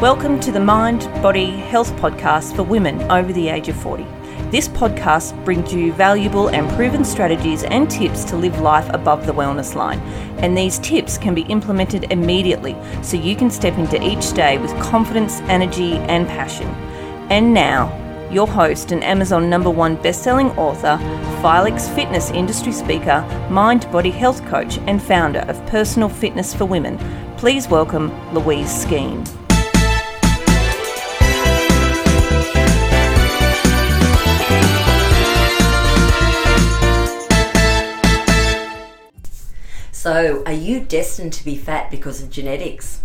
Welcome to the Mind Body Health Podcast for women over the age of 40. This podcast brings you valuable and proven strategies and tips to live life above the wellness line. And these tips can be implemented immediately so you can step into each day with confidence, energy, and passion. And now, your host and Amazon number one best-selling author, FILEX fitness industry speaker, mind body health coach, and founder of Personal Fitness for Women. Please welcome Louise Skene. So, are you destined to be fat because of genetics?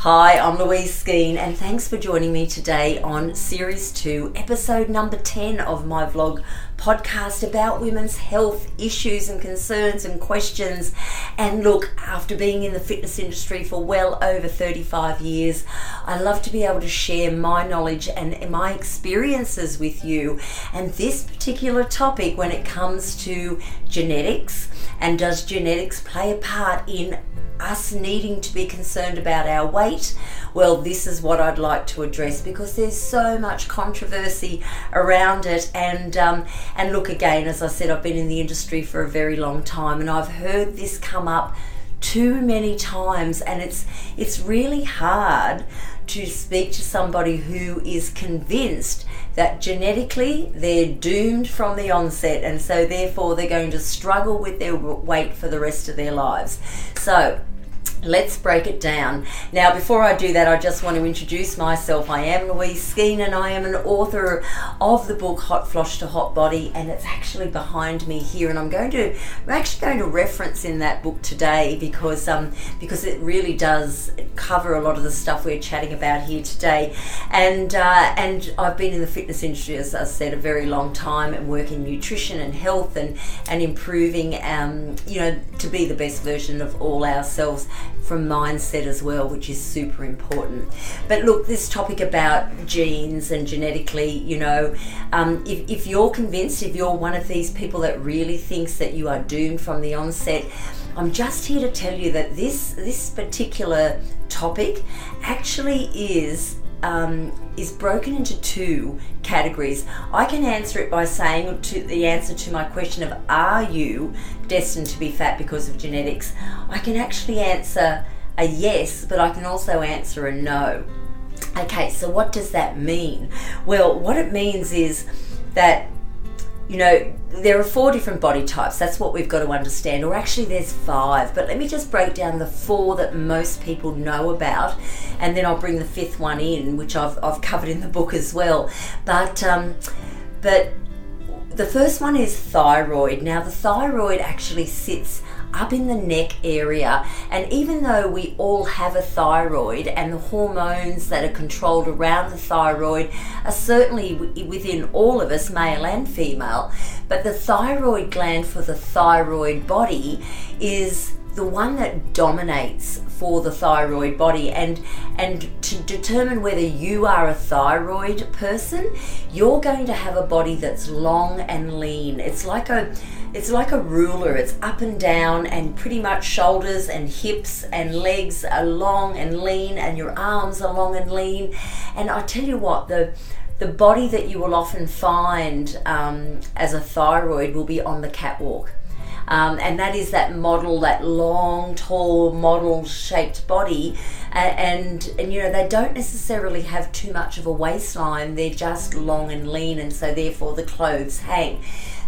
Hi, I'm Louise Skeen, and thanks for joining me today on Series 2, episode number 10 of my vlog podcast about women's health issues and concerns and questions. And look, after being in the fitness industry for well over 35 years, I love to be able to share my knowledge and my experiences with you. And this particular topic, when it comes to genetics, and does genetics play a part in us needing to be concerned about our weight? Well, this is what I'd like to address because there's so much controversy around it. And um, and look again, as I said, I've been in the industry for a very long time, and I've heard this come up too many times, and it's it's really hard to speak to somebody who is convinced that genetically they're doomed from the onset and so therefore they're going to struggle with their weight for the rest of their lives. So, Let's break it down. Now, before I do that, I just want to introduce myself. I am Louise Skeen and I am an author of the book Hot Flush to Hot Body, and it's actually behind me here. And I'm going to, I'm actually going to reference in that book today because, um, because it really does cover a lot of the stuff we're chatting about here today. And, uh, and I've been in the fitness industry, as I said, a very long time and work in nutrition and health and, and improving, um, you know, to be the best version of all ourselves from mindset as well, which is super important. But look, this topic about genes and genetically, you know, um, if, if you're convinced, if you're one of these people that really thinks that you are doomed from the onset, I'm just here to tell you that this this particular topic actually is um, is broken into two categories. I can answer it by saying to the answer to my question of are you destined to be fat because of genetics? I can actually answer a yes, but I can also answer a no. Okay, so what does that mean? Well, what it means is that you know, there are four different body types. That's what we've got to understand. Or actually, there's five. But let me just break down the four that most people know about, and then I'll bring the fifth one in, which I've, I've covered in the book as well. But um, but the first one is thyroid. Now, the thyroid actually sits up in the neck area. And even though we all have a thyroid and the hormones that are controlled around the thyroid are certainly within all of us, male and female, but the thyroid gland for the thyroid body is the one that dominates for the thyroid body and and to determine whether you are a thyroid person you're going to have a body that's long and lean it's like a it's like a ruler it's up and down and pretty much shoulders and hips and legs are long and lean and your arms are long and lean and i tell you what the the body that you will often find um, as a thyroid will be on the catwalk um, and that is that model, that long, tall, model-shaped body, and, and and you know they don't necessarily have too much of a waistline. They're just long and lean, and so therefore the clothes hang.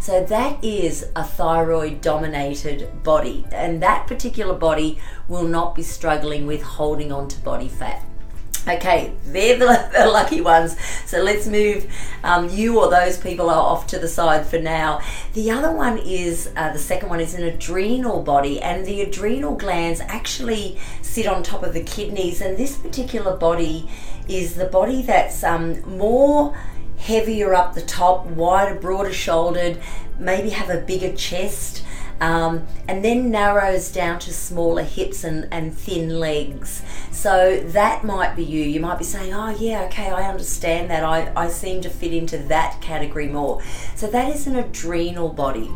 So that is a thyroid dominated body, and that particular body will not be struggling with holding on to body fat. Okay, they're the, the, lucky ones. So let's move um, you or those people are off to the side for now. The other one is uh, the second one is an adrenal body, and the adrenal glands actually sit on top of the kidneys. And this particular body is the body that's um, more heavier up the top, wider, broader shouldered, maybe have a bigger chest um, and then narrows down to smaller hips and, and thin legs. So that might be you. You might be saying, oh, yeah, okay, I understand that. I, I seem to fit into that category more. So that is an adrenal body.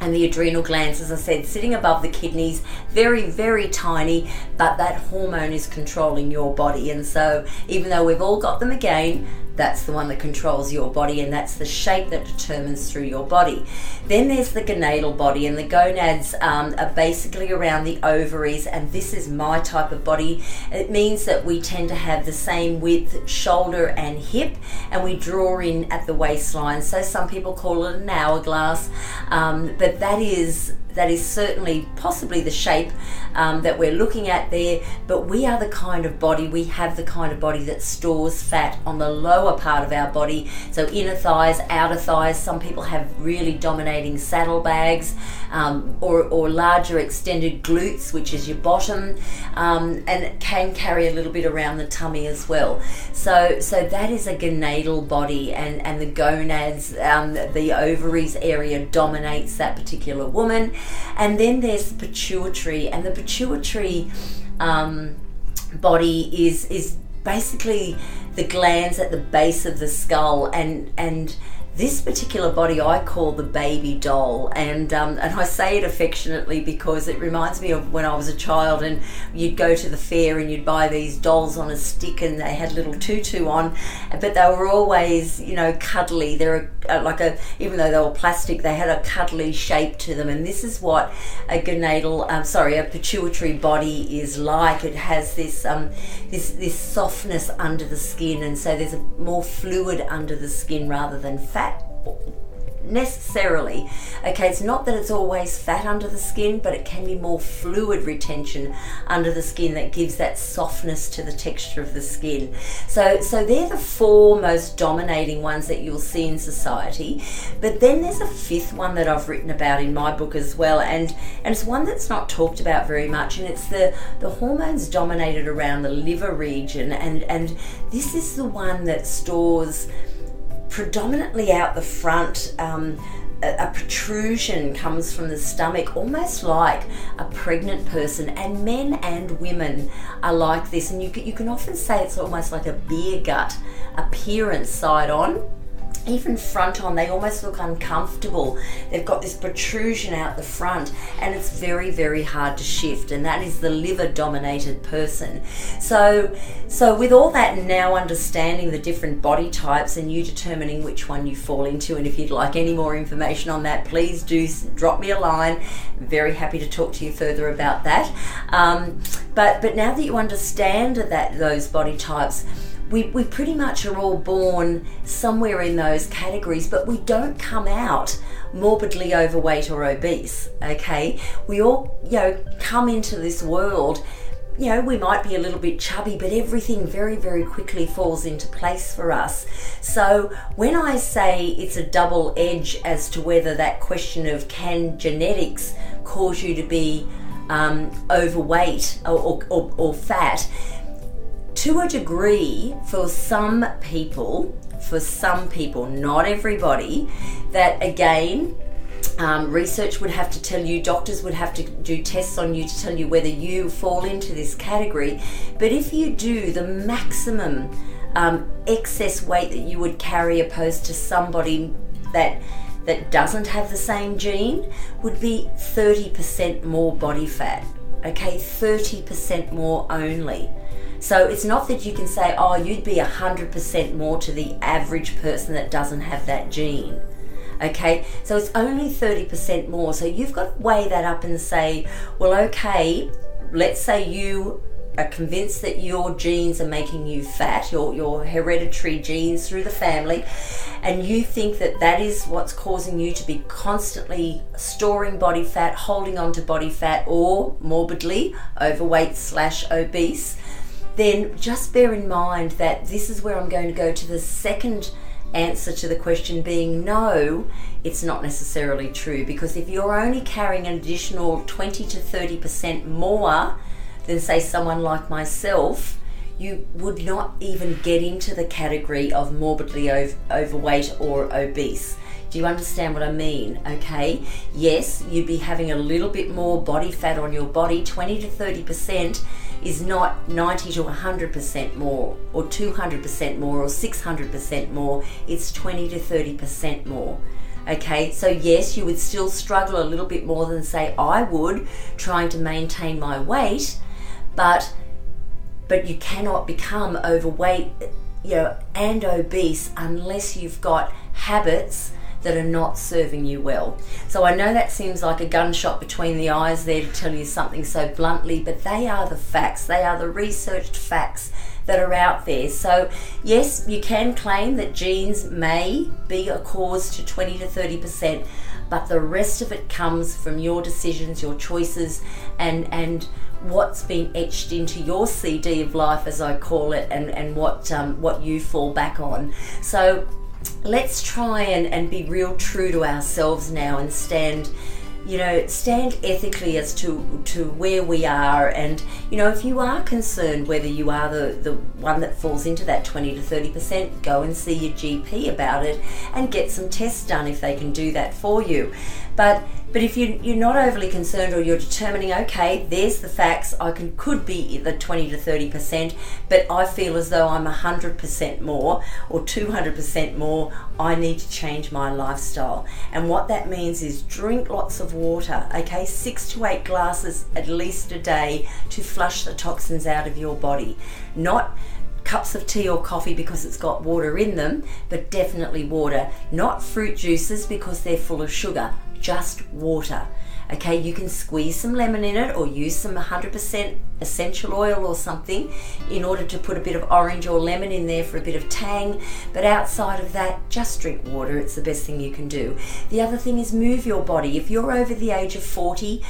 and the adrenal glands, as I said, sitting above the kidneys, very, very tiny, but that hormone is controlling your body. And so, even though we've all got them again, that's the one that controls your body, and that's the shape that determines through your body. Then there's the gonadal body, and the gonads um, are basically around the ovaries, and this is my type of body. It means that we tend to have the same width, shoulder, and hip, and we draw in at the waistline. So some people call it an hourglass, um, but that is that is certainly possibly the shape um, that we're looking at there, but we are the kind of body, we have the kind of body that stores fat on the lower part of our body. So, inner thighs, outer thighs, some people have really dominating saddlebags um, or, or larger extended glutes, which is your bottom, um, and can carry a little bit around the tummy as well. So, so that is a gonadal body, and, and the gonads, um, the ovaries area dominates that particular woman. And then there's the pituitary, and the pituitary um, body is is basically the glands at the base of the skull, and and this particular body I call the baby doll, and um, and I say it affectionately because it reminds me of when I was a child, and you'd go to the fair and you'd buy these dolls on a stick, and they had little tutu on, but they were always you know cuddly. They're like a even though they were plastic, they had a cuddly shape to them, and this is what a gonadal, um, sorry, a pituitary body is like. It has this um, this this softness under the skin, and so there's a more fluid under the skin rather than fat necessarily. Okay, it's not that it's always fat under the skin, but it can be more fluid retention under the skin that gives that softness to the texture of the skin. So, so they're the four most dominating ones that you'll see in society. But then there's a fifth one that I've written about in my book as well, and and it's one that's not talked about very much, and it's the the hormones dominated around the liver region, and and this is the one that stores predominantly out the front. Um, a, protrusion comes from the stomach, almost like a pregnant person. And men and women are like this. And you you can often say it's almost like a beer gut appearance side on even front on, they almost look uncomfortable. They've got this protrusion out the front, and it's very, very hard to shift. And that is the liver-dominated person. So, so with all that now understanding the different body types and you determining which one you fall into, and if you'd like any more information on that, please do drop me a line. I'm very happy to talk to you further about that. Um, but but now that you understand that those body types we, we pretty much are all born somewhere in those categories, but we don't come out morbidly overweight or obese, okay? We all, you know, come into this world you know, we might be a little bit chubby, but everything very, very quickly falls into place for us. So, when I say it's a double edge as to whether that question of can genetics cause you to be um, overweight or, or, or, or fat, to a degree, for some people, for some people, not everybody, that again, um, research would have to tell you, doctors would have to do tests on you to tell you whether you fall into this category. But if you do, the maximum um, excess weight that you would carry opposed to somebody that that doesn't have the same gene would be 30% more body fat. Okay, 30% more only. So it's not that you can say, oh, you'd be 100% more to the average person that doesn't have that gene. Okay, so it's only 30% more. So you've got to weigh that up and say, well, okay, let's say you are convinced that your genes are making you fat, your, your hereditary genes through the family, and you think that that is what's causing you to be constantly storing body fat, holding on to body fat, or morbidly overweight slash obese, then just bear in mind that this is where I'm going to go to the second answer to the question being no, it's not necessarily true because if you're only carrying an additional 20 to 30% more than, say, someone like myself, you would not even get into the category of morbidly overweight or obese. Do you understand what I mean? Okay. Yes, you'd be having a little bit more body fat on your body, 20 to 30% is not 90 to 100% more or 200% more or 600% more. It's 20 to 30% more. Okay, so yes, you would still struggle a little bit more than say I would trying to maintain my weight, but but you cannot become overweight, you know, and obese unless you've got habits that are not serving you well. So I know that seems like a gunshot between the eyes there to tell you something so bluntly, but they are the facts. They are the researched facts that are out there. So, yes, you can claim that genes may be a cause to 20 to 30%, but the rest of it comes from your decisions, your choices, and, and what's been etched into your CD of life, as I call it, and, and what, um, what you fall back on. So, let's try and, and be real true to ourselves now and stand you know stand ethically as to to where we are. And you know if you are concerned whether you are the the one that falls into that 20 to 30% go and see your GP about it and get some tests done if they can do that for you but but if you, you're not overly concerned or you're determining, okay, there's the facts, I can could be the 20 to 30%, but I feel as though I'm 100% more or 200% more, I need to change my lifestyle. And what that means is drink lots of water, okay, six to eight glasses at least a day to flush the toxins out of your body. Not cups of tea or coffee because it's got water in them, but definitely water. Not fruit juices because they're full of sugar just water. Okay, you can squeeze some lemon in it or use some 100% essential oil or something in order to put a bit of orange or lemon in there for a bit of tang. But outside of that, just drink water. It's the best thing you can do. The other thing is move your body. If you're over the age of 40,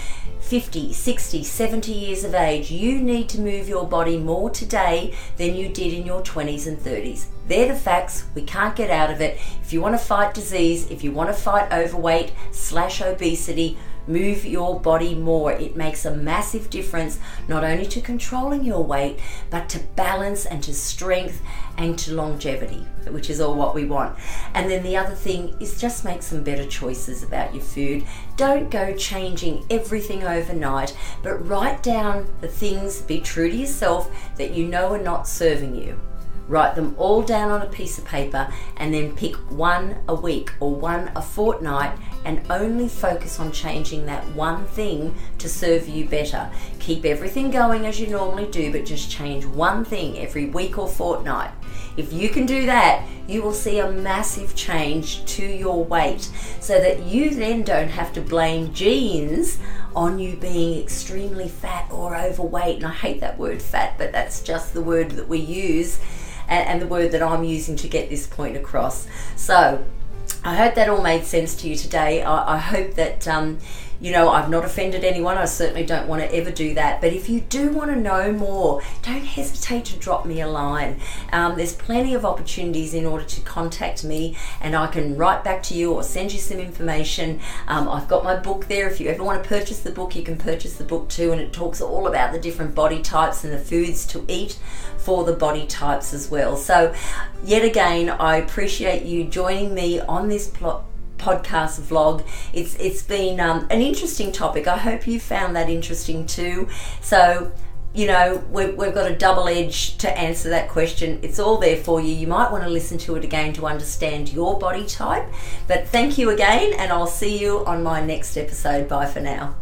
50, 60, 70 years of age, you need to move your body more today than you did in your 20s and 30s. They're the facts. We can't get out of it. If you want to fight disease, if you want to fight overweight slash obesity, move your body more. It makes a massive difference not only to controlling your weight, but to balance and to strength and to longevity, which is all what we want. And then the other thing is just make some better choices about your food. Don't go changing everything overnight, but write down the things, be true to yourself, that you know are not serving you. Write them all down on a piece of paper and then pick one a week or one a fortnight and only focus on changing that one thing to serve you better. Keep everything going as you normally do, but just change one thing every week or fortnight. If you can do that, you will see a massive change to your weight so that you then don't have to blame genes on you being extremely fat or overweight. And I hate that word fat, but that's just the word that we use and, and the word that I'm using to get this point across. So, I hope that all made sense to you today. I, I hope that, um, you know, I've not offended anyone. I certainly don't want to ever do that. But if you do want to know more, don't hesitate to drop me a line. Um, there's plenty of opportunities in order to contact me, and I can write back to you or send you some information. Um, I've got my book there. If you ever want to purchase the book, you can purchase the book too, and it talks all about the different body types and the foods to eat for the body types as well. So, yet again, I appreciate you joining me on this plot podcast vlog. It's it's been um, an interesting topic. I hope you found that interesting too. So you know, we've, we've got a double edge to answer that question. It's all there for you. You might want to listen to it again to understand your body type. But thank you again, and I'll see you on my next episode. Bye for now.